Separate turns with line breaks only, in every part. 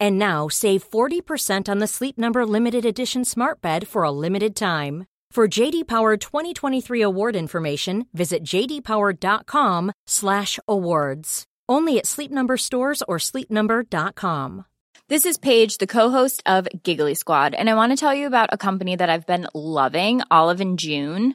And now save 40% on the Sleep Number limited edition Smart Bed for a limited time. For JD Power 2023 award information, visit jdpower.com/awards. Only at Sleep Number stores or sleepnumber.com.
This is Paige, the co-host of Giggly Squad, and I want to tell you about a company that I've been loving, Olive and June.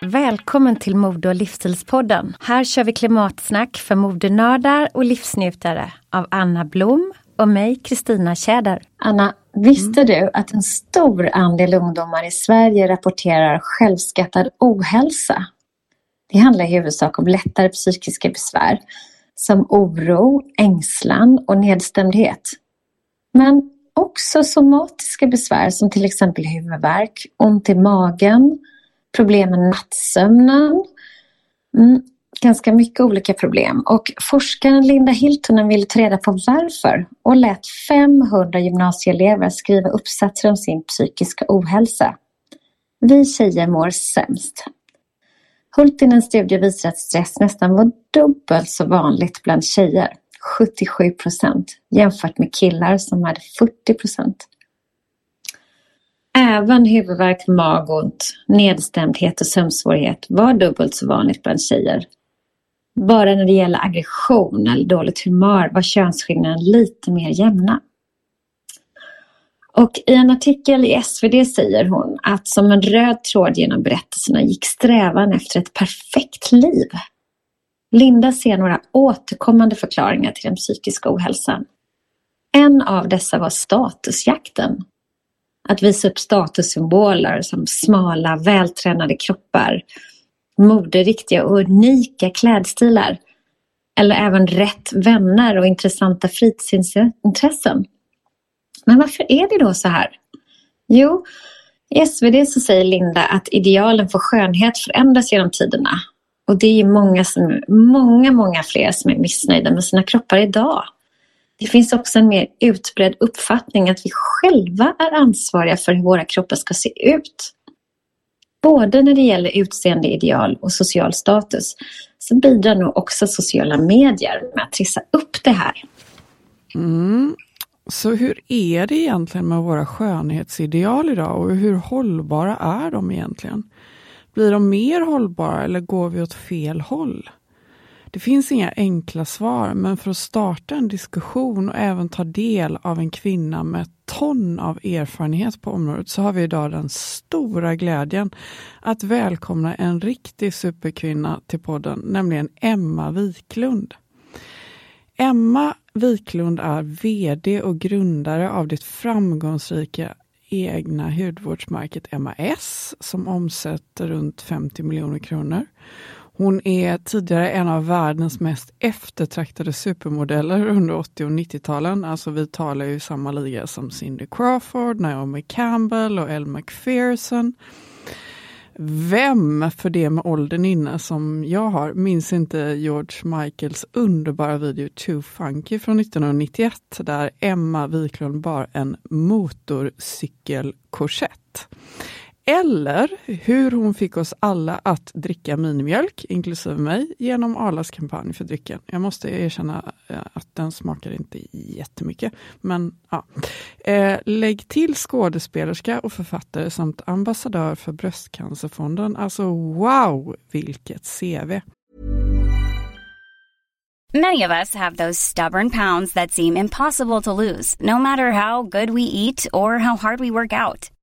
Välkommen till Mode och livsstilspodden. Här kör vi klimatsnack för modenördar och livsnjutare av Anna Blom och mig, Kristina Tjäder.
Anna, visste du att en stor andel ungdomar i Sverige rapporterar självskattad ohälsa? Det handlar i huvudsak om lättare psykiska besvär som oro, ängslan och nedstämdhet. Men också somatiska besvär som till exempel huvudvärk, ont i magen, problem med nattsömnen. Ganska mycket olika problem. Och forskaren Linda Hiltunen ville ta reda på varför och lät 500 gymnasieelever skriva uppsatser om sin psykiska ohälsa. Vi tjejer mår sämst. Hultinens studie visar att stress nästan var dubbelt så vanligt bland tjejer, 77 procent, jämfört med killar som hade 40 procent. Även huvudvärk, magont, nedstämdhet och sömnsvårighet var dubbelt så vanligt bland tjejer. Bara när det gäller aggression eller dåligt humör var könsskillnaden lite mer jämna. Och i en artikel i SvD säger hon att som en röd tråd genom berättelserna gick strävan efter ett perfekt liv. Linda ser några återkommande förklaringar till den psykiska ohälsan. En av dessa var statusjakten. Att visa upp statussymboler som smala, vältränade kroppar, moderiktiga och unika klädstilar. Eller även rätt vänner och intressanta fritidsintressen. Men varför är det då så här? Jo, i SvD så säger Linda att idealen för skönhet förändras genom tiderna. Och det är många, som, många, många fler som är missnöjda med sina kroppar idag. Det finns också en mer utbredd uppfattning att vi själva är ansvariga för hur våra kroppar ska se ut. Både när det gäller utseendeideal och social status så bidrar nog också sociala medier med att trissa upp det här.
Mm. Så hur är det egentligen med våra skönhetsideal idag och hur hållbara är de egentligen? Blir de mer hållbara eller går vi åt fel håll? Det finns inga enkla svar, men för att starta en diskussion och även ta del av en kvinna med ton av erfarenhet på området så har vi idag den stora glädjen att välkomna en riktig superkvinna till podden, nämligen Emma Wiklund. Emma Wiklund är VD och grundare av det framgångsrika egna hudvårdsmärket MAS som omsätter runt 50 miljoner kronor. Hon är tidigare en av världens mest eftertraktade supermodeller under 80 och 90-talen. Alltså vi talar ju samma liga som Cindy Crawford, Naomi Campbell och Elle Macpherson. Vem, för det med åldern inne som jag har, minns inte George Michaels underbara video Too Funky från 1991 där Emma Wiklund bar en motorcykelkorsett. Eller hur hon fick oss alla att dricka minimjölk, inklusive mig, genom Arlas kampanj för drycken. Jag måste erkänna eh, att den smakar inte jättemycket. Men ja. Eh, lägg till skådespelerska och författare samt ambassadör för Bröstcancerfonden. Alltså wow, vilket CV!
Many of us have those stubborn pounds that seem impossible to lose, no matter how good we eat or how hard we work out.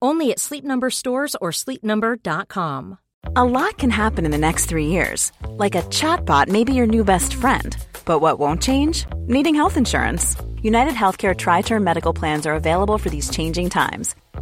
Only at Sleep Number stores or sleepnumber.com.
A lot can happen in the next three years, like a chatbot may be your new best friend. But what won't change? Needing health insurance. United Healthcare Tri Term Medical Plans are available for these changing times.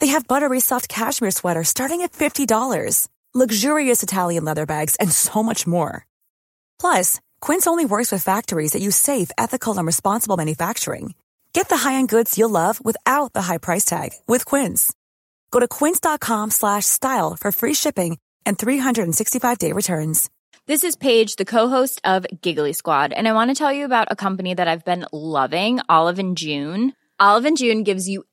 They have buttery soft cashmere sweaters starting at $50, luxurious Italian leather bags, and so much more. Plus, Quince only works with factories that use safe, ethical, and responsible manufacturing. Get the high-end goods you'll love without the high price tag with Quince. Go to quince.com/style for free shipping and 365-day returns.
This is Paige, the co-host of Giggly Squad, and I want to tell you about a company that I've been loving, Olive and June. Olive and June gives you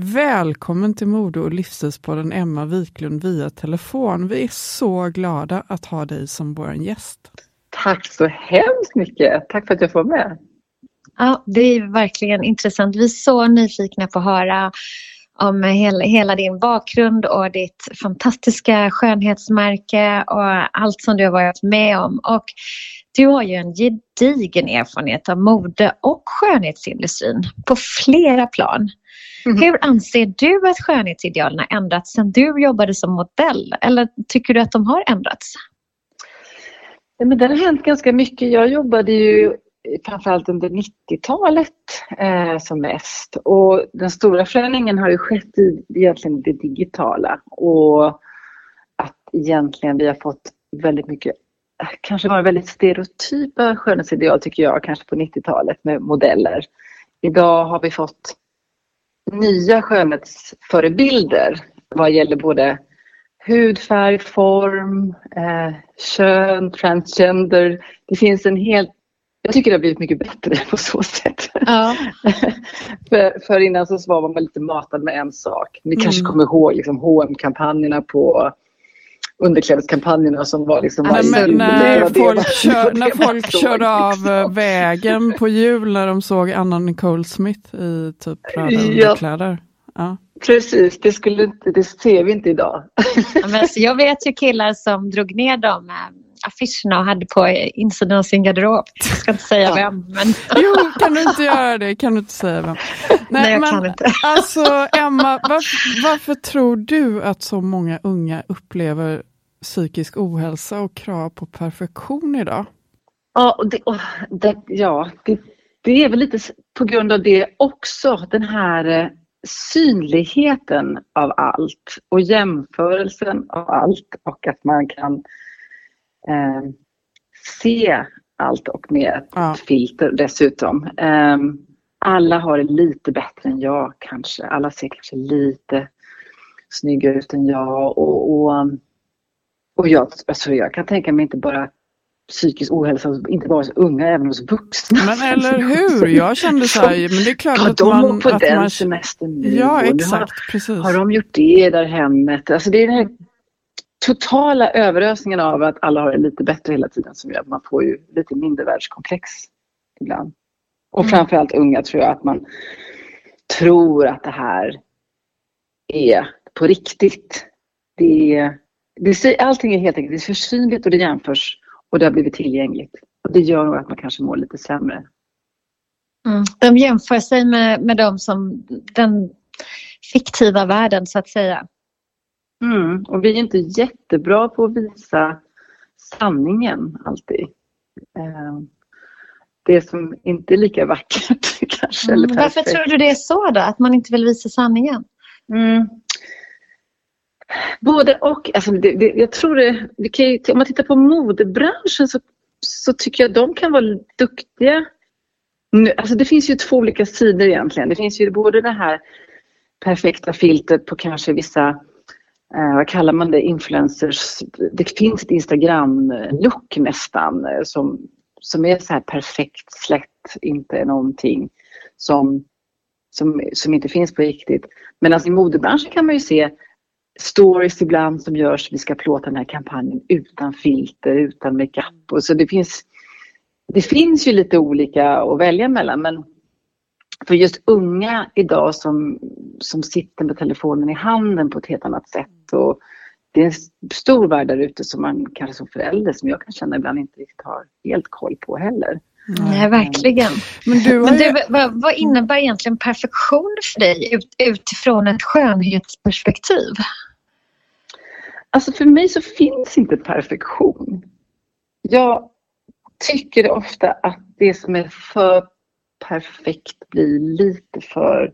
Välkommen till Mode och livsstilspodden Emma Wiklund via telefon. Vi är så glada att ha dig som vår gäst.
Tack så hemskt mycket. Tack för att jag får vara med.
Ja, det är verkligen intressant. Vi är så nyfikna på att höra om hela, hela din bakgrund och ditt fantastiska skönhetsmärke och allt som du har varit med om. Och du har ju en gedigen erfarenhet av mode och skönhetsindustrin på flera plan. Mm. Hur anser du att skönhetsidealen har ändrats sedan du jobbade som modell? Eller tycker du att de har ändrats?
Ja, men det har hänt ganska mycket. Jag jobbade ju framförallt under 90-talet eh, som mest. Och den stora förändringen har ju skett i egentligen det digitala. Och att egentligen vi har fått väldigt mycket, kanske var väldigt stereotypa skönhetsideal tycker jag, kanske på 90-talet med modeller. Idag har vi fått nya skönhetsförebilder vad gäller både hudfärg, form, eh, kön, transgender. Det finns en helt jag tycker det har blivit mycket bättre på så sätt. Ja. för, för innan så var man lite matad med en sak. Ni kanske mm. kommer ihåg liksom hm kampanjerna på underklädeskampanjerna som var liksom...
Nej, men när, folk, kör, när folk körde av eh, vägen på jul när de såg Anna Nicole Smith i typ röda ja. underkläder. Ja.
Precis, det, skulle inte, det ser vi inte idag.
Ja, men jag vet ju killar som drog ner de äh, affischerna och hade på insidan av sin garderob. Jag ska inte säga vem. Men...
Jo, kan du inte göra det? Kan du inte säga vem?
Nej, Nej jag men, kan inte.
Alltså Emma, varför, varför tror du att så många unga upplever psykisk ohälsa och krav på perfektion idag?
Ja, och det, och det, ja det, det är väl lite på grund av det också, den här eh, synligheten av allt och jämförelsen av allt och att man kan eh, se allt och med ett ja. filter dessutom. Eh, alla har det lite bättre än jag kanske. Alla ser kanske lite snyggare ut än jag och, och, och jag, alltså jag kan tänka mig inte bara psykisk ohälsa, inte bara hos unga, även hos vuxna.
Men eller hur, jag kände så här, men det är klart att man...
de på att den man... semestern nu?
Ja, exakt,
har,
precis.
Har de gjort det där hemmet? Alltså det är den totala överösningen av att alla har det lite bättre hela tiden som gör att man får ju lite mindervärdeskomplex ibland. Och mm. framförallt unga tror jag att man tror att det här är på riktigt. Det, det, allting är helt enkelt det är för synligt och det jämförs och det har blivit tillgängligt. Och det gör nog att man kanske mår lite sämre.
Mm. De jämför sig med, med dem som den fiktiva världen så att säga.
Mm. Och vi är inte jättebra på att visa sanningen alltid. Eh, det som inte är lika vackert kanske. Mm. Eller
Varför tror du det är så då, att man inte vill visa sanningen? Mm.
Både och. Alltså det, det, jag tror det, det kan ju, om man tittar på modebranschen så, så tycker jag de kan vara duktiga. Alltså det finns ju två olika sidor egentligen. Det finns ju både det här perfekta filtret på kanske vissa, eh, vad kallar man det, influencers. Det finns ett Instagram-look nästan eh, som, som är så här perfekt slätt, inte någonting som, som, som inte finns på riktigt. Men alltså i modebranschen kan man ju se stories ibland som görs. Vi ska plåta den här kampanjen utan filter, utan makeup. Och så det finns, det finns ju lite olika att välja mellan men för just unga idag som, som sitter med telefonen i handen på ett helt annat sätt. Och det är en stor värld där ute som man kanske som förälder, som jag kan känna ibland inte riktigt har helt koll på heller.
Nej, verkligen. Men, du, Men du, vad, vad, innebär egentligen perfektion för dig ut, utifrån ett skönhetsperspektiv?
Alltså för mig så finns inte perfektion. Jag tycker ofta att det som är för perfekt blir lite för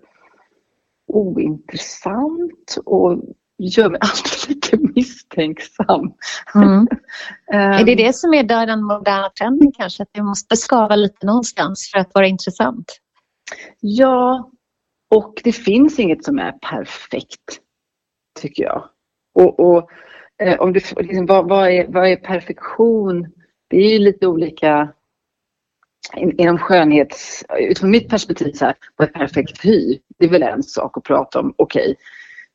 ointressant och gör mig alltid lite misstänksam. Mm. um,
är det det som är den moderna trenden kanske? Att det måste skava lite någonstans för att vara intressant?
Ja, och det finns inget som är perfekt, tycker jag. Och, och eh, om du, liksom, vad, vad, är, vad är perfektion? Det är ju lite olika inom skönhets, utifrån mitt perspektiv, så här, vad är perfekt hy? Det är väl en sak att prata om, okej,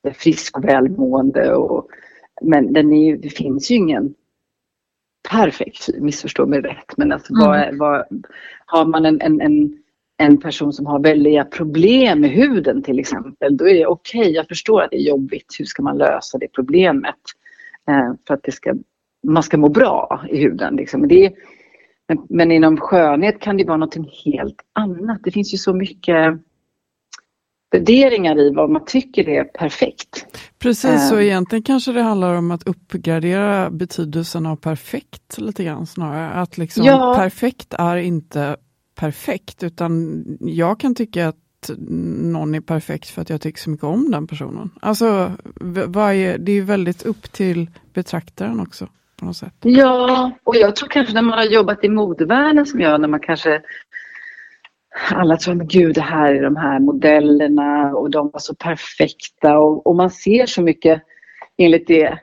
okay, frisk och välmående och men den är, det finns ju ingen perfekt hy, missförstå mig rätt, men alltså mm. vad, vad, har man en, en, en, en person som har väldiga problem med huden till exempel, då är det okej, okay, jag förstår att det är jobbigt, hur ska man lösa det problemet? Eh, för att det ska, man ska må bra i huden. Liksom. Det är, men, men inom skönhet kan det vara något helt annat. Det finns ju så mycket värderingar i vad man tycker är perfekt.
Precis, så uh, egentligen kanske det handlar om att uppgradera betydelsen av perfekt lite grann snarare. Att liksom ja. perfekt är inte perfekt utan jag kan tycka att någon är perfekt för att jag tycker så mycket om den personen. Alltså, varje, det är väldigt upp till betraktaren också. På något sätt.
Ja, och jag tror kanske när man har jobbat i modevärlden som jag, när man kanske alla tror att gud det här är de här modellerna och de var så perfekta och, och man ser så mycket enligt det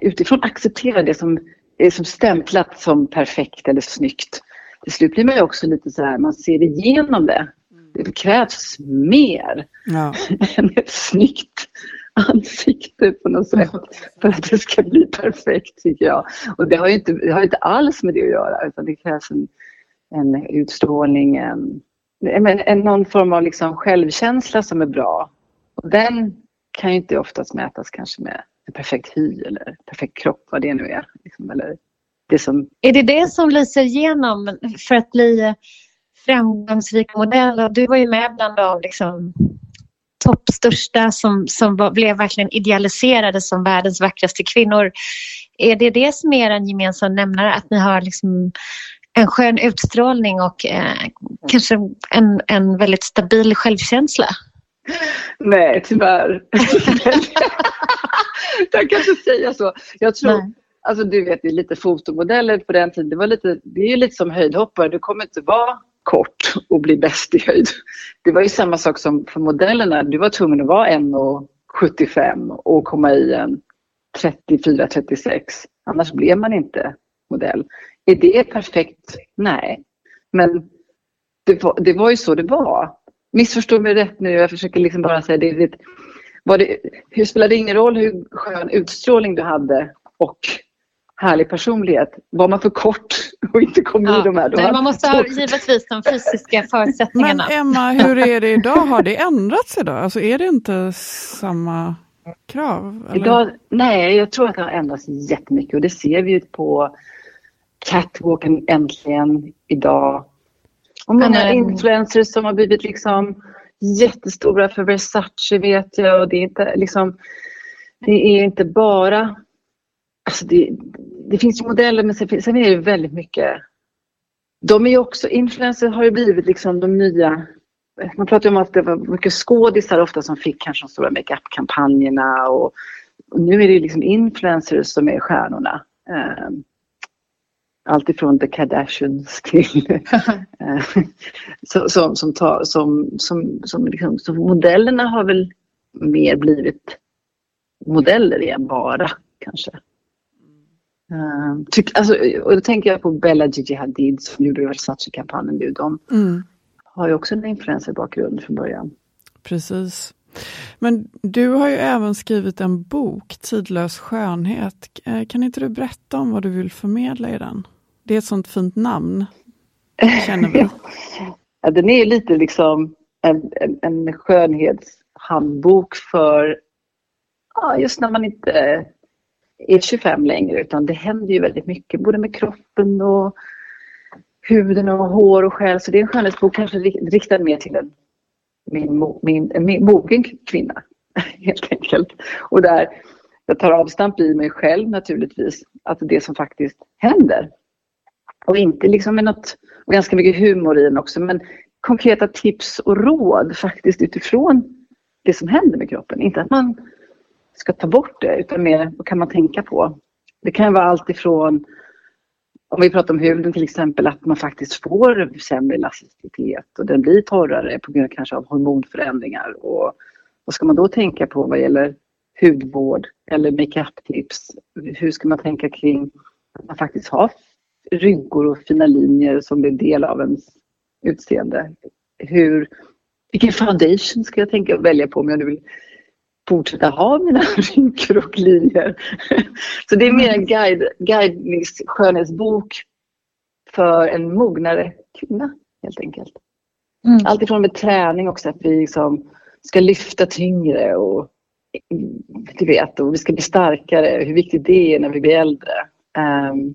utifrån acceptera det som är som stämplat som perfekt eller snyggt. Till slut blir man ju också lite så här, man ser igenom det. Det krävs mer
Ja.
än ett snyggt ansikte på något sätt för att det ska bli perfekt tycker jag. Och det har ju inte, det har inte alls med det att göra utan det krävs en, en utstrålning, en, en, en, någon form av liksom självkänsla som är bra. Och den kan ju inte oftast mätas kanske med en perfekt hy eller perfekt kropp, vad det nu är. Liksom, eller det som,
Är det det som lyser igenom för att bli framgångsrik modell? Du var ju med bland de liksom, toppstörsta som, som var, blev verkligen idealiserade som världens vackraste kvinnor. Är det det som är en gemensam nämnare? Att ni har liksom en skön utstrålning och eh, kanske en, en väldigt stabil självkänsla?
nej tyvärr. jag kan inte säga så. Jag tror,
Nej.
Alltså du vet, det är lite fotomodeller på den tiden. Det, var lite, det är ju lite som höjdhoppare. Du kommer inte vara kort och bli bäst i höjd. Det var ju samma sak som för modellerna. Du var tvungen att vara 1,75 och komma i en 34-36. Annars blev man inte modell. Är det perfekt? Nej. Men det var, det var ju så det var. Missförstå mig rätt nu. Jag försöker liksom bara säga det. det, var det hur spelar det ingen roll hur skön utstrålning du hade och härlig personlighet. Var man för kort och inte kom i de här. då
nej, man måste ha givetvis de fysiska
Men
förutsättningarna.
Emma, hur är det idag? Har det ändrats idag? Alltså är det inte samma krav? Eller?
Idag, nej, jag tror att det har ändrats jättemycket och det ser vi ju på catwalken äntligen idag. Och många
Men, eh,
influencers som har blivit liksom jättestora för Versace vet jag och det är inte liksom det är inte bara alltså det, det finns ju modeller men sen, sen är det väldigt mycket de är ju också, influencers har ju blivit liksom de nya man pratar ju om att det var mycket skådisar ofta som fick kanske de stora makeup-kampanjerna och, och nu är det ju liksom influencers som är stjärnorna. Eh, Alltifrån The Kardashians till eh, så- som, som, tar, som, som, som, liksom, så modellerna har väl mer blivit modeller än bara kanske. Eh, tyck, alltså, och då tänker jag på Bella Gigi Hadid som gjorde Versace-kampanjen nu. De
Mm,
har ju också en influencerbakgrund från början.
precis. Men du har ju även skrivit en bok, Tidlös skönhet. Eh, Kan inte du berätta om vad du vill förmedla i den? Det är ett sånt fint namn, känner vi.
Ja, den är lite liksom en, en, en skönhetshandbok för ja, just när man inte är 25 längre utan det händer ju väldigt mycket både med kroppen och huden och hår och själ. Så det är en skönhetsbok kanske riktad mer till en min, min, min, mogen kvinna helt enkelt. Och där jag tar avstamp i mig själv naturligtvis, att det som faktiskt händer. Och inte liksom med något, och ganska mycket humor i den också, men konkreta tips och råd faktiskt utifrån det som händer med kroppen. Inte att man ska ta bort det, utan mer vad kan man tänka på? Det kan vara allt ifrån, om vi pratar om huden till exempel, att man faktiskt får sämre elasticitet och den blir torrare på grund kanske av hormonförändringar. Och vad ska man då tänka på vad gäller hudvård eller makeup-tips? Hur ska man tänka kring att man faktiskt har ryggor och fina linjer som blir del av ens utseende? Hur, vilken foundation ska jag tänka välja på om jag nu vill fortsätta ha mina rynkor och linjer? Så det är mer en guide, guidnings skönhetsbok för en mognare kvinna helt enkelt.
Mm.
Allt ifrån med träning också, att vi liksom ska lyfta tyngre och du vet, och vi ska bli starkare, hur viktigt det är när vi blir äldre. Um,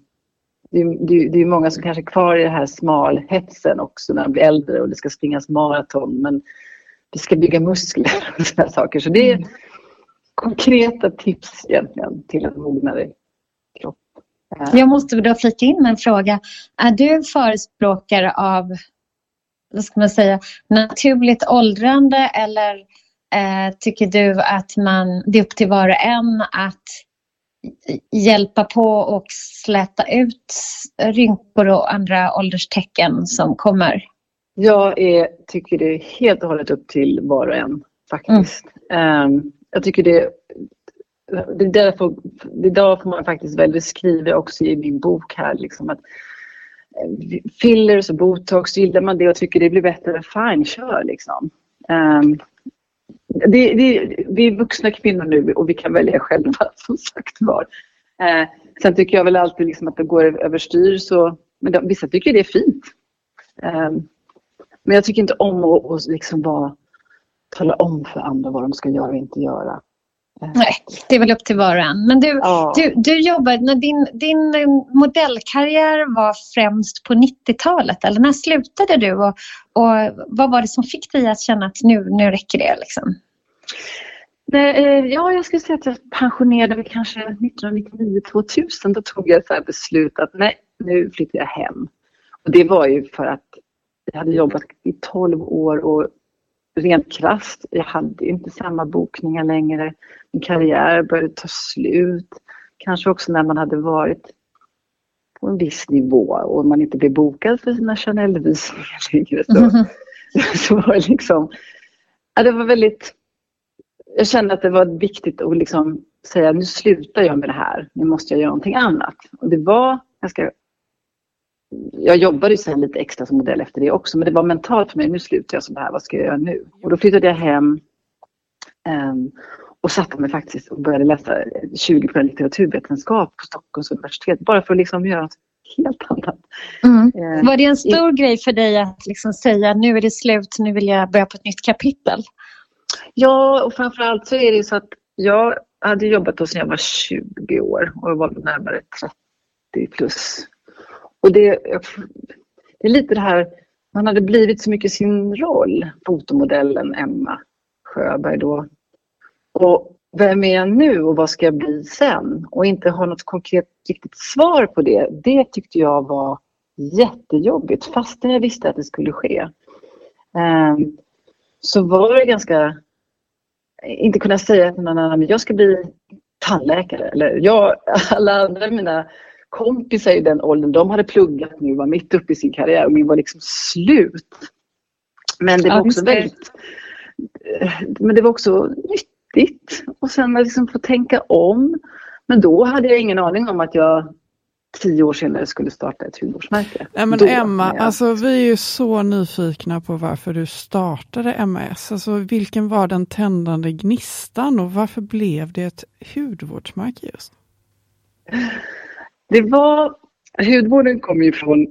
det, är- det, det är många som kanske är kvar i den här smalhetsen också när de blir äldre och det ska springas maraton men vi ska bygga muskler och sådana saker. Så det är konkreta tips egentligen till en mognare kropp. Eh,
Jag måste då flika in en fråga. Är du förespråkare av vad ska man säga, naturligt åldrande eller eh, tycker du att man, det är upp till var och en att hjälpa på och släta ut rynkor och andra ålderstecken som kommer?
Jag är, tycker det är helt och hållet upp till var och en faktiskt. Ehm, jag tycker det det är därför, idag får man faktiskt väl, det skriver också i min bok här, liksom att eh, fillers och botox, gillar man det och tycker det blir bättre, fine, kör liksom. Um, det, det, vi är vuxna kvinnor nu och vi kan välja själva som sagt var. Eh, sen tycker jag väl alltid liksom att det går överstyr så, men de, vissa tycker det är fint. Eh, men jag tycker inte om att, att liksom bara tala om för andra vad de ska göra och inte göra.
Nej, det är väl upp till var och en. Men du, ja. du, du jobbade, din, din eh, modellkarriär var främst på 90-talet, eller när slutade du? Och, och vad var det som fick dig att känna att nu, nu räcker det? Liksom?
Eh, ja, jag skulle säga att jag pensionerade mig kanske 1999-2000. Då tog jag ett beslut att nej, nu flyttar jag hem. Och det var ju för att jag hade jobbat i 12 år och rent krasst, jag hade inte samma bokningar längre. Min karriär började ta slut. Kanske också när man hade varit på en viss nivå och man inte blev bokad för sina Chanel-visningar längre. Så, mm. så var det liksom, ja, det var väldigt, jag kände att det var viktigt att liksom säga nu slutar jag med det här, nu måste jag göra någonting annat. Och det var ganska jag jobbade ju sen lite extra som modell efter det också, men det var mentalt för mig, nu slutar jag som det här, vad ska jag göra nu? Och då flyttade jag hem um, och satte mig faktiskt och började läsa 20 poäng litteraturvetenskap på Stockholms universitet, bara för att liksom göra något helt annat.
Mm. Uh, var det en stor i, grej för dig att liksom säga, nu är det slut, nu vill jag börja på ett nytt kapitel?
Ja, och framförallt så är det så att jag hade jobbat då sedan jag var 20 år och var närmare 30 plus och det, det är lite det här, man hade blivit så mycket sin roll, fotomodellen Emma Sjöberg då. Och vem är jag nu och vad ska jag bli sen? Och inte ha något konkret riktigt svar på det. Det tyckte jag var jättejobbigt fastän jag visste att det skulle ske. Ehm, så var det ganska, inte kunna säga till någon annan, men jag ska bli tandläkare. Eller jag, alla andra mina kompisar i den åldern, de hade pluggat nu, var mitt uppe i sin karriär och min var liksom slut. Men det var också väldigt... Eh, men det var också nyttigt. Och sen liksom få tänka om. Men då hade jag ingen aning om att jag tio år senare skulle starta ett hudvårdsmärke.
Nej, men
då,
Emma, jag... alltså, vi är ju så nyfikna på varför du startade MAS. Alltså, vilken var den tändande gnistan och varför blev det ett hudvårdsmärke just?
Det var, hudvården kom ju från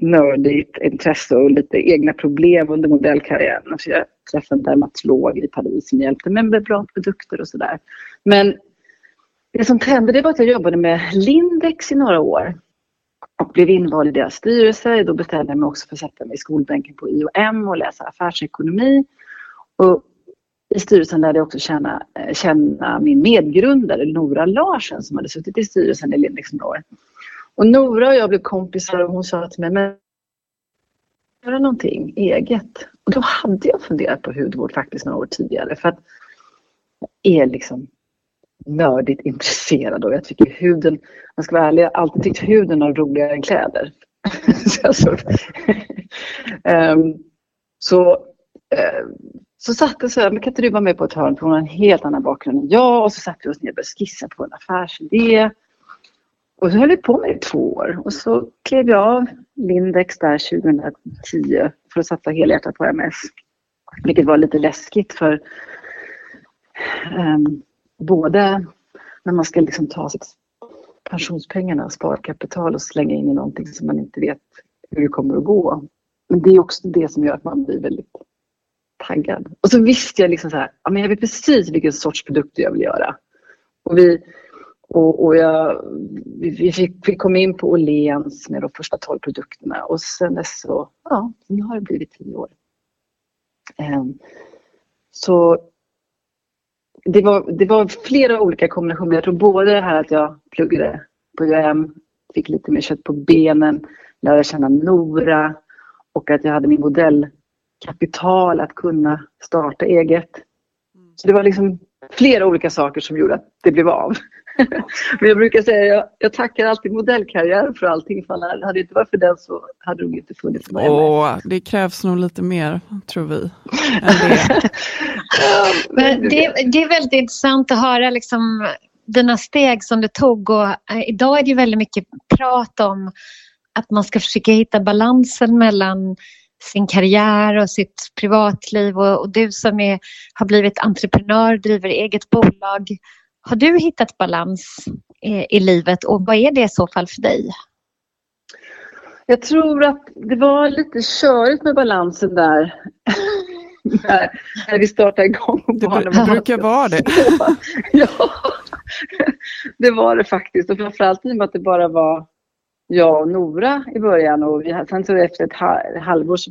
nördigt intresse och lite egna problem under modellkarriären. Alltså jag träffade en dermatolog i Paris som hjälpte mig med bra produkter och sådär. Men det som hände det var att jag jobbade med Lindex i några år och blev invald i deras styrelse. Då bestämde jag mig också för att sätta mig i skolbänken på IOM och läsa affärsekonomi. Och i styrelsen lärde jag också känna, eh, känna min medgrundare Nora Larsen som hade suttit i styrelsen i Lindex några år. Och Nora och jag blev kompisar och hon sa till mig, men göra någonting eget. Och då hade jag funderat på hudvård faktiskt några år tidigare för att jag är liksom nördigt intresserad och jag tycker huden, om jag ska vara ärlig, jag har alltid tyckt huden är roligare än kläder. så, um, så eh, så satt jag så men kan inte du vara med på ett hörn? För hon har en helt annan bakgrund än jag. Och så satte vi oss ner och började skissa på en affärsidé. Och så höll vi på med det i två år. Och så klev jag av Lindex där 2010 för att satsa helhjärtat på MS. Vilket var lite läskigt för um, både när man ska liksom ta sitt pensionspengarna, sparkapital och slänga in i någonting som man inte vet hur det kommer att gå. Men det är också det som gör att man blir väldigt taggad. Och så visste jag liksom så här, ja, men jag vet precis vilken sorts produkter jag vill göra. Och vi, och, och jag, vi, fick, vi kom in på Åhléns med de första tolv produkterna och sen dess så, ja, nu har det blivit tio år. Um, så det var, det var flera olika kombinationer. Jag tror både det här att jag pluggade på UM, fick lite mer kött på benen, lärde känna Nora och att jag hade min modell kapital att kunna starta eget. Så det var liksom flera olika saker som gjorde att det blev av. Men jag brukar säga, jag, jag tackar alltid modellkarriär för allting. För hade det inte varit för den så hade det inte funnits
med Åh, det krävs nog lite mer, tror vi. det.
Men det, det är väldigt intressant att höra liksom, dina steg som du tog. Och, eh, idag är det väldigt mycket prat om att man ska försöka hitta balansen mellan sin karriär och sitt privatliv och, och du som är, har blivit entreprenör, driver eget bolag. Har du hittat balans i, i livet och vad är det i så fall för dig?
Jag tror att det var lite körigt med balansen där. när, när vi startade igång.
Det brukar vara det.
ja, det var det faktiskt. Och framförallt i och med att det bara var jag och Nora i början och vi, sen så efter ett halvår så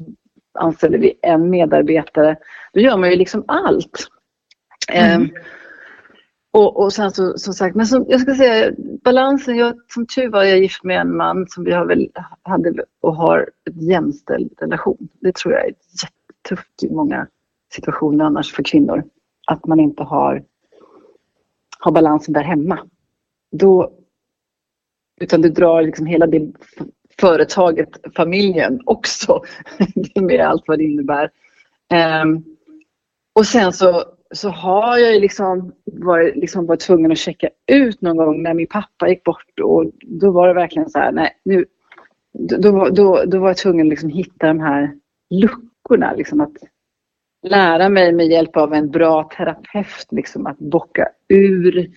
anställde vi en medarbetare. Då gör man ju liksom allt. Mm. Um, och, och sen så, som sagt, men som, jag ska säga balansen, jag, som tur var jag gift med en man som vi har väl, hade och har en jämställd relation. Det tror jag är jättetufft i många situationer annars för kvinnor. Att man inte har, har balansen där hemma. Då, utan du drar liksom hela det företaget, familjen också med allt vad det innebär. Um, och sen så, så har jag liksom varit, liksom varit tvungen att checka ut någon gång när min pappa gick bort och då var det verkligen så här, nej nu, då, då, då var jag tvungen att liksom hitta de här luckorna, liksom att lära mig med hjälp av en bra terapeut liksom att bocka ur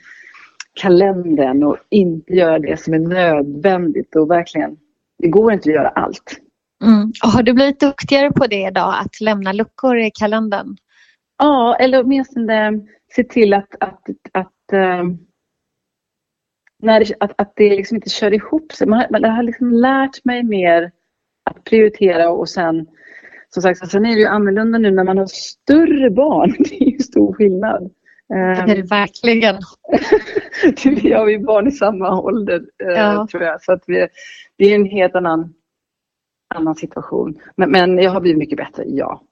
kalendern och inte göra det som är nödvändigt och verkligen, det går inte att göra allt.
Mm. Och har du blivit duktigare på det idag, att lämna luckor i kalendern?
Ja, eller åtminstone se till att, att, att, äh, när det, att, att det liksom inte kör ihop sig. Man, man har liksom lärt mig mer att prioritera och sen som sagt, sen är det ju annorlunda nu när man har större barn. Det är ju stor skillnad.
Det är det verkligen.
vi har ju barn i samma ålder eh, ja. tror jag. Så att vi, det är en helt annan, annan situation. Men, men jag har blivit mycket bättre, ja.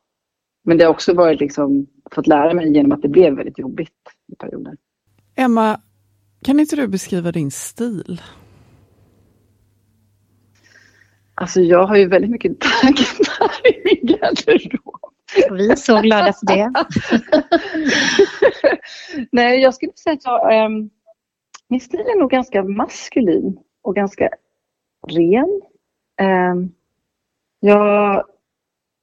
Men det har också varit liksom, fått lära mig genom att det blev väldigt jobbigt i perioder.
Emma, kan inte du beskriva din stil?
Alltså jag har ju väldigt mycket tankar i min garderob.
Vi är så glada för det.
Nej, jag skulle säga att jag, ähm, min stil är nog ganska maskulin och ganska ren. Ähm, jag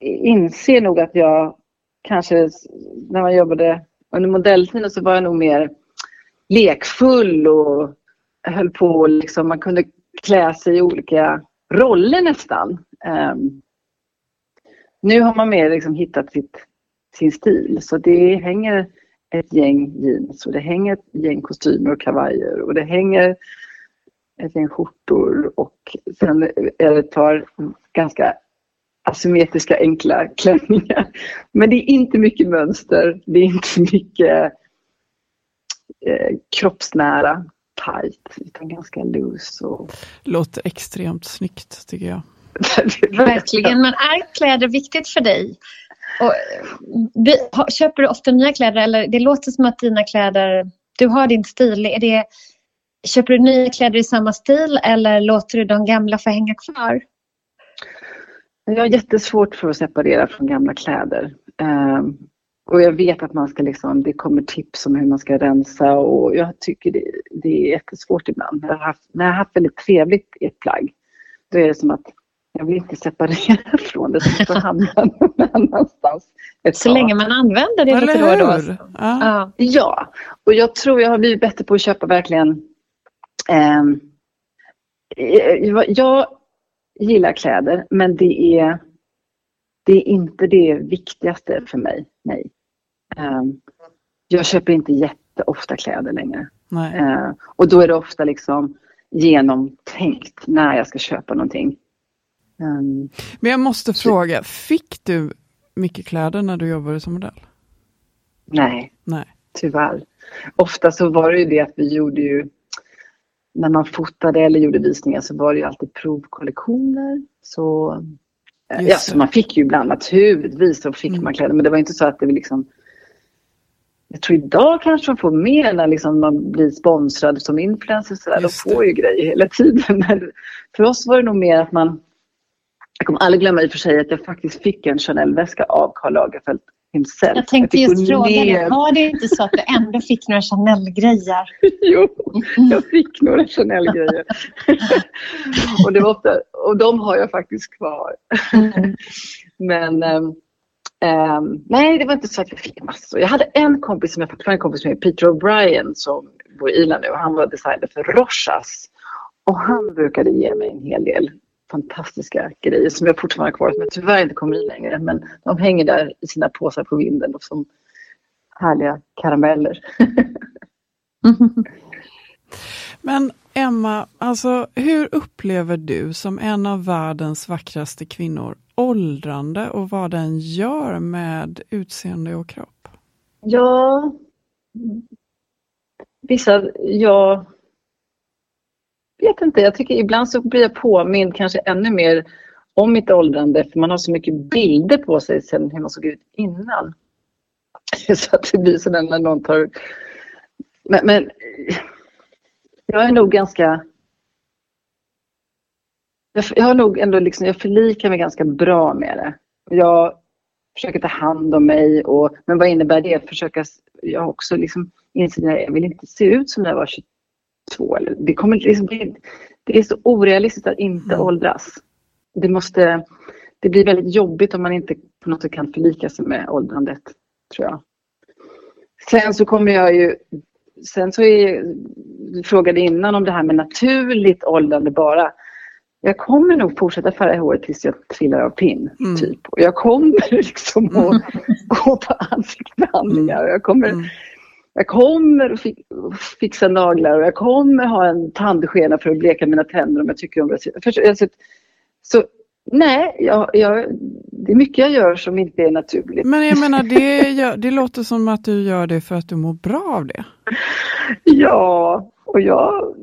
inser nog att jag kanske, när man jobbade under modelltiden så var jag nog mer lekfull och höll på liksom, man kunde klä sig i olika roller nästan. Um, nu har man mer liksom hittat sitt, sin stil så det hänger ett gäng jeans och det hänger ett gäng kostymer och kavajer och det hänger ett gäng skjortor och sen är det ett par ganska asymmetriska enkla klänningar. Men det är inte mycket mönster, det är inte mycket eh, kroppsnära tight utan ganska loose. Och...
Låter extremt snyggt tycker jag.
Verkligen, men är kläder viktigt för dig? Och, eh, köper du ofta nya kläder eller det låter som att dina kläder, du har din stil. Är det, köper du nya kläder i samma stil eller låter du de gamla få hänga kvar?
Jag har jättesvårt för att separera från gamla kläder. Um, och jag vet att man ska liksom, det kommer tips om hur man ska rensa och jag tycker det, det är jättesvårt ibland. Jag haft, när jag har haft väldigt trevligt i ett plagg, då är det som att jag vill inte separera från det, så det får hamna någon annanstans.
Så länge man använder det lite då och då.
Ja. ja, och jag tror jag har blivit bättre på att köpa verkligen eh, jag gillar kläder, men det är, det är inte det viktigaste för mig. Nej. Eh, jag köper inte jätteofta kläder längre. Eh, och då är det ofta liksom genomtänkt när jag ska köpa någonting.
Um, Men jag måste fråga, fick du mycket kläder när du jobbade som modell?
Nej,
nej.
tyvärr. Ofta så var det ju det att vi gjorde ju när man fotade eller gjorde visningar så var det ju alltid provkollektioner. Så, eh, ja, så man fick ju ibland naturligtvis så fick mm. man kläder men det var inte så att det liksom jag tror idag kanske de får mer när liksom man blir sponsrad som influencer. Så där. De får ju grejer hela tiden. Men för oss var det nog mer att man... Jag kommer aldrig glömma i och för sig att jag faktiskt fick en Chanel-väska av Karl Lagerfeld himself.
Jag tänkte
jag
just fråga dig, var det inte så att du ändå fick några Chanel-grejer?
jo, jag fick några Chanel-grejer. och, det var ofta, och de har jag faktiskt kvar. Mm. Men um, um, nej, det var inte så att jag fick massor. Jag hade en kompis som jag fortfarande är kompis med, Peter O'Brien som bor i Irland nu. Han var designer för Rochas. Och han brukade ge mig en hel del fantastiska grejer som jag fortfarande har kvar som jag tyvärr inte kommer i längre. Men de hänger där i sina påsar på vinden och som härliga karameller.
Men Emma, alltså, hur upplever du som en av världens vackraste kvinnor åldrande och vad den gör med utseende och kropp?
Ja, vissa, ja, vet inte, jag tycker ibland så blir jag påmind kanske ännu mer om mitt åldrande för man har så mycket bilder på sig sen hur man såg ut innan. Så att det blir sådär när någon tar... Men, men jag är nog ganska... Jag, har nog ändå liksom, jag förlikar mig ganska bra med det. Jag försöker ta hand om mig och men vad innebär det? Försöka, jag har också liksom insett att jag vill inte se ut som när jag var 23 två. Det, kommer liksom bli, det är så orealistiskt att inte mm. åldras. Det, måste, det blir väldigt jobbigt om man inte på något sätt kan förlika sig med åldrandet, tror jag. Sen så kommer jag ju... Sen så är, du frågade innan om det här med naturligt åldrande bara. Jag kommer nog fortsätta färga håret tills jag trillar av pinn. Mm. Typ. Och jag kommer liksom att gå på ansiktsbehandlingar. Jag kommer mm jag kommer att fixa naglar och jag kommer ha en tandskena för att bleka mina tänder om jag tycker om det. Så, nej, jag, jag, det är mycket jag gör som inte är naturligt.
Men jag menar, det, det låter som att du gör det för att du mår bra av det.
Ja, och jag,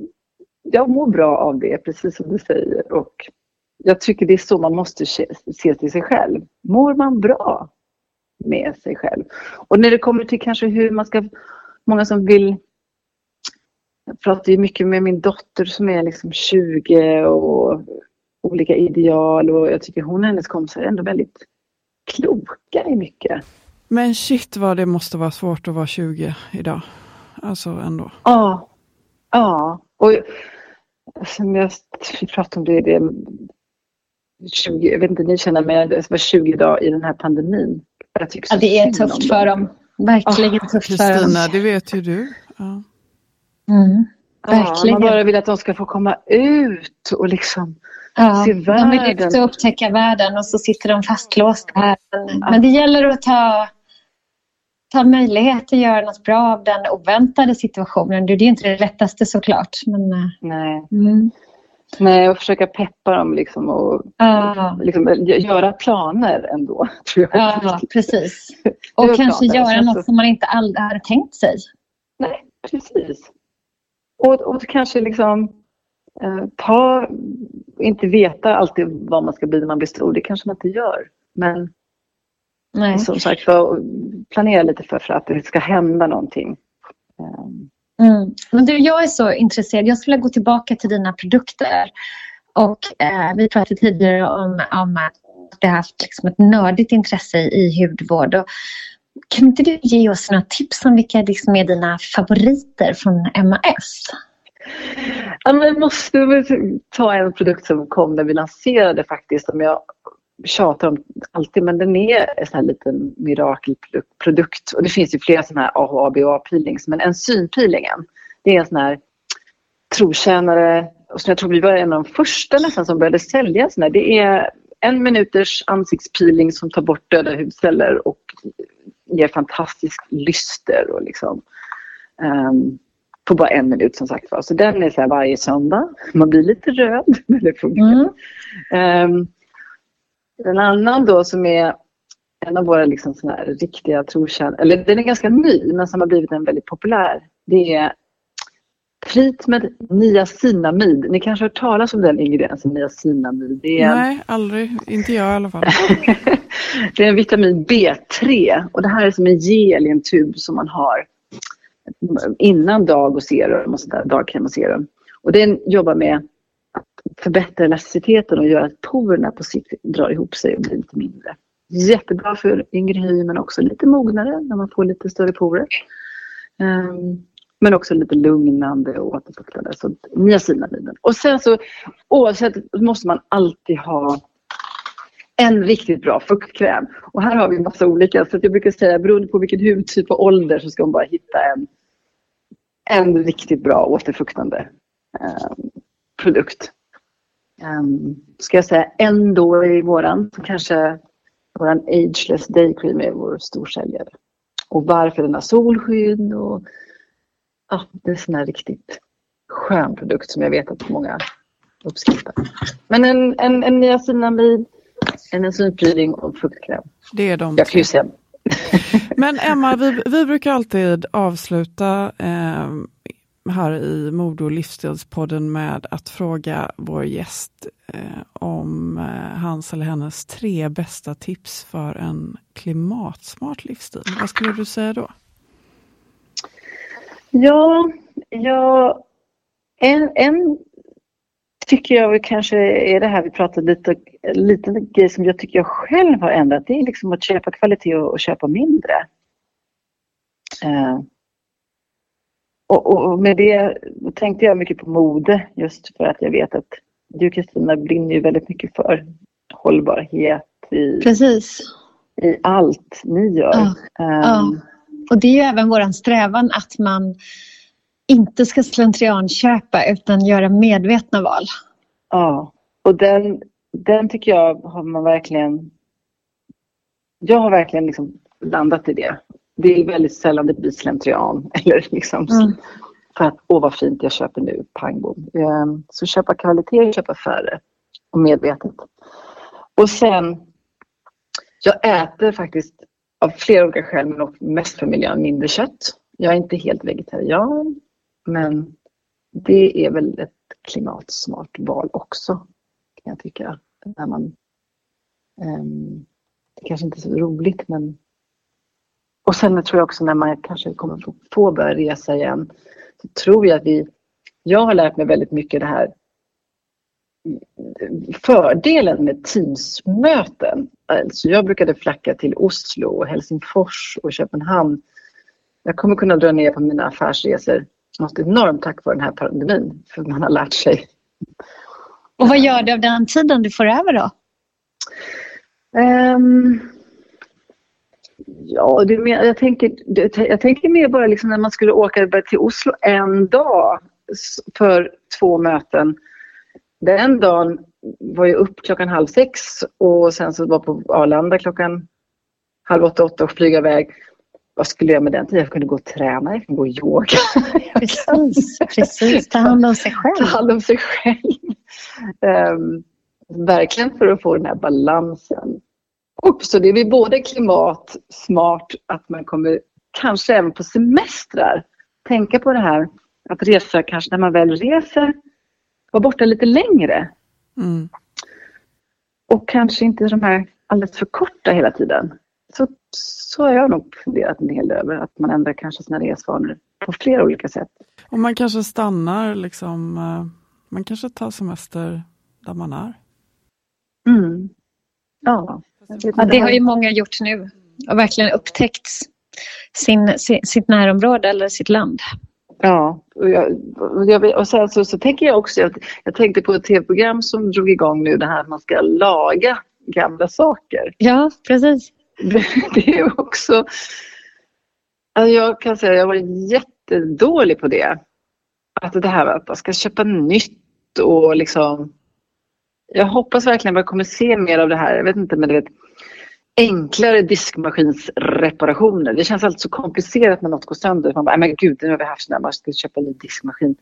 jag mår bra av det, precis som du säger. Och jag tycker det är så man måste se, se till sig själv. Mår man bra med sig själv? Och när det kommer till kanske hur man ska många som vill jag pratar ju mycket med min dotter som är liksom 20 och olika ideal och jag tycker hon och hennes kompisar är ändå väldigt kloka i mycket.
Men shit vad det måste vara svårt att vara 20 idag. Alltså ändå.
Ja. Ja. Och som jag pratade om det, det 20, jag vet inte, ni känner mig, det var 20 dagar i den här pandemin.
Jag ja, det är tufft för dem. Verkligen oh, tufft
Kristina, det vet ju du. Ja.
Mm, verkligen.
Ja, man bara vill att de ska få komma ut och liksom ja, se världen.
De vill ut och upptäcka världen och så sitter de fastlåsta här. Men det gäller att ta, ta möjlighet att göra något bra av den oväntade situationen. Det är inte det lättaste såklart. Men, eh,
Nej. Mm. Nej, och försöka peppa dem liksom och ah. liksom, göra planer ändå.
Tror jag. Ja, precis. Och kanske planer. göra något som man inte aldrig hade tänkt sig.
Nej, precis. Och, och kanske liksom eh, ta, inte veta alltid vad man ska bli när man blir stor. Det kanske man inte gör. Men Nej. som sagt planera lite för, för att det ska hända någonting.
Um, Mm. Men du, jag är så intresserad. Jag skulle gå tillbaka till dina produkter. Och eh, Vi pratade tidigare om, om att du har haft liksom ett nördigt intresse i hudvård. Och kan inte du ge oss några tips om vilka liksom är dina favoriter från MAS?
Ja, men jag måste ta en produkt som kom när vi lanserade faktiskt, som jag tjatar om alltid, men den är en sån här liten mirakelprodukt. Och det finns ju flera sådana här AHA, BHA peelings, men enzympeelingen, det är en sån här trotjänare, och som jag tror vi var en av de första nästan som började sälja såna här. Det är en minuters ansiktspeeling som tar bort döda hudceller och ger fantastiskt lyster och liksom um, på bara en minut som sagt var. Så den är så varje söndag. Man blir lite röd, men det funkar. Mm. Um, en annan då som är en av våra liksom såna här riktiga trotjänare, eller den är ganska ny men som har blivit en väldigt populär. Det är med niacinamid. Ni kanske har hört talas om den ingrediensen, niacinamid.
Det är Nej, aldrig. Inte jag i alla fall.
det är en vitamin B3 och det här är som en gel i en tub som man har innan dag och serum och sådär, dagkräm och serum. Och den jobbar med förbättra elasticiteten och göra att porerna på sikt drar ihop sig och blir lite mindre. Jättebra för yngre hy men också lite mognare när man får lite större porer. Um, ehm, men också lite lugnande och återfuktande. Så niacinamiden. Och sen så oavsett måste man alltid ha en riktigt bra fuktkräm. Och här har vi en massa olika. Så jag brukar säga beroende på vilken hudtyp och ålder så ska man bara hitta en, en riktigt bra återfuktande um, produkt. Um, ska jag säga en då i våran, så kanske våran Ageless Day Cream är vår storsäljare. Och varför den har solskydd och ja, det är en sån här riktigt skön produkt som jag vet att många uppskattar. Men en, en, en niacinamid, en enzympryding och fuktkräm.
Det är de
Jag kan ju säga.
Men Emma, vi, vi brukar alltid avsluta eh, här i Mode och livsstilspodden med att fråga vår gäst eh, om eh, hans eller hennes tre bästa tips för en klimatsmart livsstil. Vad skulle du säga då?
Ja, ja en, en tycker jag kanske är det här vi pratade lite, lite grej som jag tycker jag själv har ändrat. Det är liksom att köpa kvalitet och, och köpa mindre. Eh och, och, med det tänkte jag mycket på mode just för att jag vet att du Kristina brinner ju väldigt mycket för hållbarhet i,
Precis.
i allt ni gör. Ja. Um,
ja. Och det är ju även vår strävan att man inte ska slentrianköpa utan göra medvetna val.
Ja, och den, den tycker jag har man verkligen... Jag har verkligen liksom landat i det. Det är väldigt sällan det blir slentrian. Eller liksom, mm. För att, åh vad fint jag köper nu, pang bom. Ehm, så köpa kvalitet, köpa färre och medvetet. Och sen, jag äter faktiskt av flera olika skäl, men mest för miljön, mindre kött. Jag är inte helt vegetarian, men det är väl ett klimatsmart val också, kan jag tycka. När man, um, det kanske inte är så roligt, men... Och sen tror jag också när man kanske kommer få, börja resa igen, så tror jag att vi... Jag har lärt mig väldigt mycket det här fördelen med Teamsmöten. Alltså jag brukade flacka till Oslo, och Helsingfors och Köpenhamn. Jag kommer kunna dra ner på mina affärsresor något enormt tack vare den här pandemin. För man har lärt sig.
Och vad gör du av den tiden du får över då?
Um, ja, det mer, jag, tänker, jag tänker mer bara liksom när man skulle åka till Oslo en dag för två möten den dagen var jag upp klockan halv sex och sen så var på Arlanda klockan halv åtta, åtta och flyga iväg. Vad skulle jag göra med den tiden? Jag kunde gå och träna, jag kunde gå och yoga.
Precis, precis. Ta hand om sig själv.
Ta hand om sig själv. Um, verkligen för att få den här balansen. Och så det blir både klimatsmart, att man kommer kanske även på semestrar tänka på det här att resa, kanske när man väl reser vara borta lite längre. Mm. Och kanske inte de här alldeles för korta hela tiden. Så, så har jag nog funderat en hel del över att man ändrar kanske sina resvanor på flera olika sätt.
Och man kanske stannar liksom, eh, man kanske tar semester där man är.
Mm. Ja.
Ja. Det har ju många gjort nu och verkligen upptäckt sin, sitt närområde eller sitt land.
Ja, och, jag, och sen så, så tänker jag också, jag, jag tänkte på ett tv-program som drog igång nu det här att man ska laga gamla saker.
Ja, precis.
Det, det är också... Alltså jag kan säga att jag var jättedålig på det. Att det här att man ska köpa nytt och liksom... Jag hoppas verkligen att jag kommer se mer av det här. Jag vet inte, men du vet enklare diskmaskinsreparationer. Det känns alltid så komplicerat när något går sönder. Man bara, men gud, nu har vi haft sådär, man ska köpa en ny diskmaskin.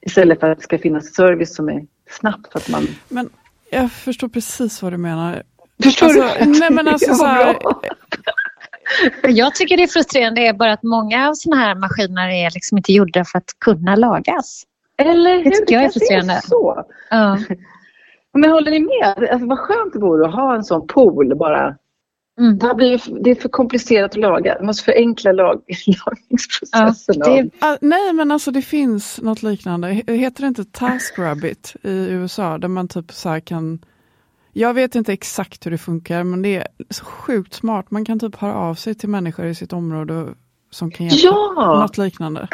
Istället för att det ska finnas service som är snabbt. För att man...
Men jag förstår precis vad du menar.
Förstår
alltså,
du?
Nej men alltså så här,
Jag tycker det är frustrerande är bara att många av sådana här maskiner är liksom inte gjorda för att kunna lagas.
Eller hur?
Det tycker jag är frustrerande.
så.
Ja.
Men håller ni med? Alltså, vad skönt det vore att ha en sån pool bara.
Mm.
Det, har blivit, det är för komplicerat att laga. Man måste förenkla lag, lagningsprocessen.
Ja, det-
Ah, nej men alltså det finns något liknande. He- Heter det inte TaskRabbit i USA där man typ så kan jag vet inte exakt hur det funkar men det är så sjukt smart. Man kan typ höra av sig till människor i sitt område som kan hjälpa.
Ja!
Något liknande.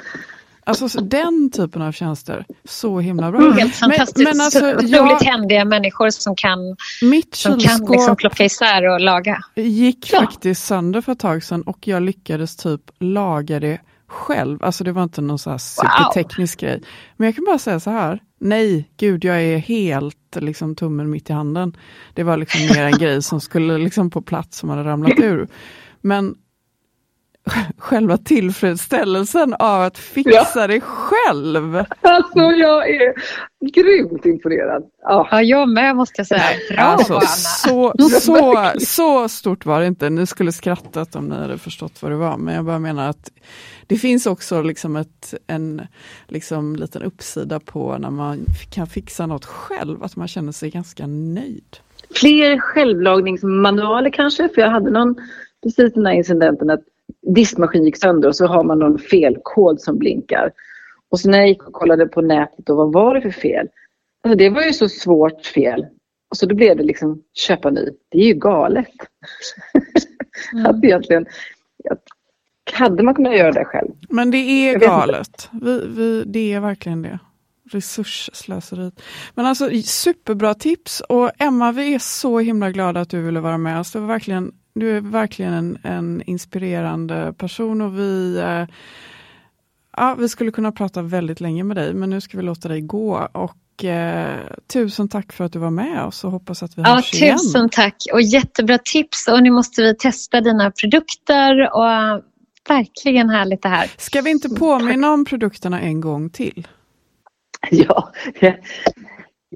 Alltså så den typen av tjänster, så himla bra.
Helt
Men,
fantastiskt.
men alltså,
Otroligt
jag,
händiga människor som kan,
mitt
som kan liksom plocka isär och laga.
gick
Ja.
faktiskt sönder för ett tag sedan och jag lyckades typ laga det själv. Alltså det var inte någon så här superteknisk grej. Men jag kan bara säga så här. Nej, gud jag är helt liksom tummen mitt i handen. Det var liksom mer en grej som skulle liksom på plats som hade ramlat ur. Men själva tillfredsställelsen av att fixa det själv.
Alltså jag är grymt imponerad. Ja.
Ja, jag med måste jag säga. Bra
Alltså, så, så, så stort var det inte. Ni skulle skrattat om ni hade förstått vad det var. Men jag bara menar att det finns också liksom ett, en liksom liten uppsida på när man kan fixa något själv. Att man känner sig ganska nöjd.
Fler självlagningsmanualer kanske, för jag hade någon precis den här incidenten att diskmaskin gick sönder och så har man någon felkod som blinkar. Och så när jag gick och kollade på nätet och vad var det för fel? Alltså det var ju så svårt fel. Och så då blev det liksom köpa ny. Det är ju galet. att egentligen, att, hade man kunnat göra det själv?
Men det är galet. Vi, vi, det är verkligen det. Resursslöseriet. Men alltså superbra tips och Emma vi är så himla glada att du ville vara med oss. Det var verkligen, du är verkligen en, en inspirerande person och vi eh, Ja, vi skulle kunna prata väldigt länge med dig men nu ska vi låta dig gå och eh, tusen tack för att du var med oss och hoppas att vi
Ja,
hörs igen.
tusen tack och jättebra tips och nu måste vi testa dina produkter och verkligen härligt det här.
Ska vi inte påminna om produkterna en gång till?
Ja,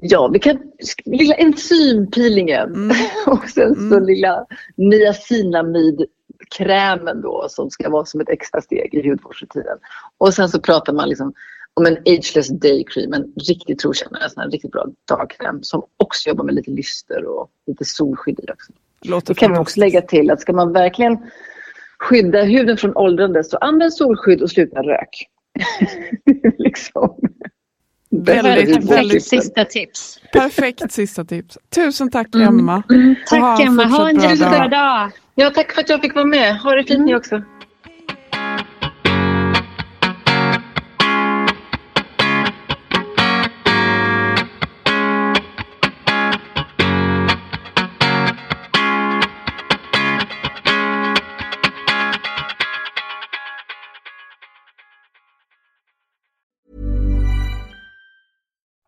ja vi kan... Lilla enzympeelingen
Mm.
och sen så
Mm.
lilla niacinamidkrämen då som ska vara som ett extra steg i hudvårdsrutinen. Och sen så pratar man liksom om en ageless day cream, en riktig trotjänare, en sån här riktigt bra dagkräm som också jobbar med lite lyster och lite solskydd i också.
Låter
Det kan man också lägga till att ska man verkligen skydda huden från åldrande så använd solskydd och sluta rök. liksom.
Väldigt,
Perfekt
väldigt-
sista tips.
Perfekt sista tips. Tusen tack
Mm.
Emma.
Tack
ha en
Emma, ha en jättebra
dag.
dag.
Ja, tack för att jag fick vara med. Ha det fint ni också.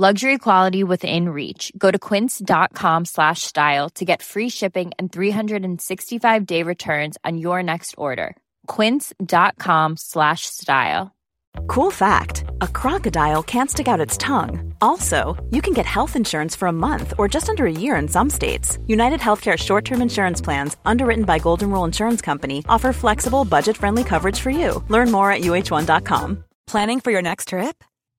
Luxury quality within reach. Go to quince.com slash style to get free shipping and 365 day returns on your next order. Quince.com slash style.
Cool fact a crocodile can't stick out its tongue. Also, you can get health insurance for a month or just under a year in some states. United Healthcare short term insurance plans, underwritten by Golden Rule Insurance Company, offer flexible, budget friendly coverage for you. Learn more at uh1.com.
Planning for your next trip?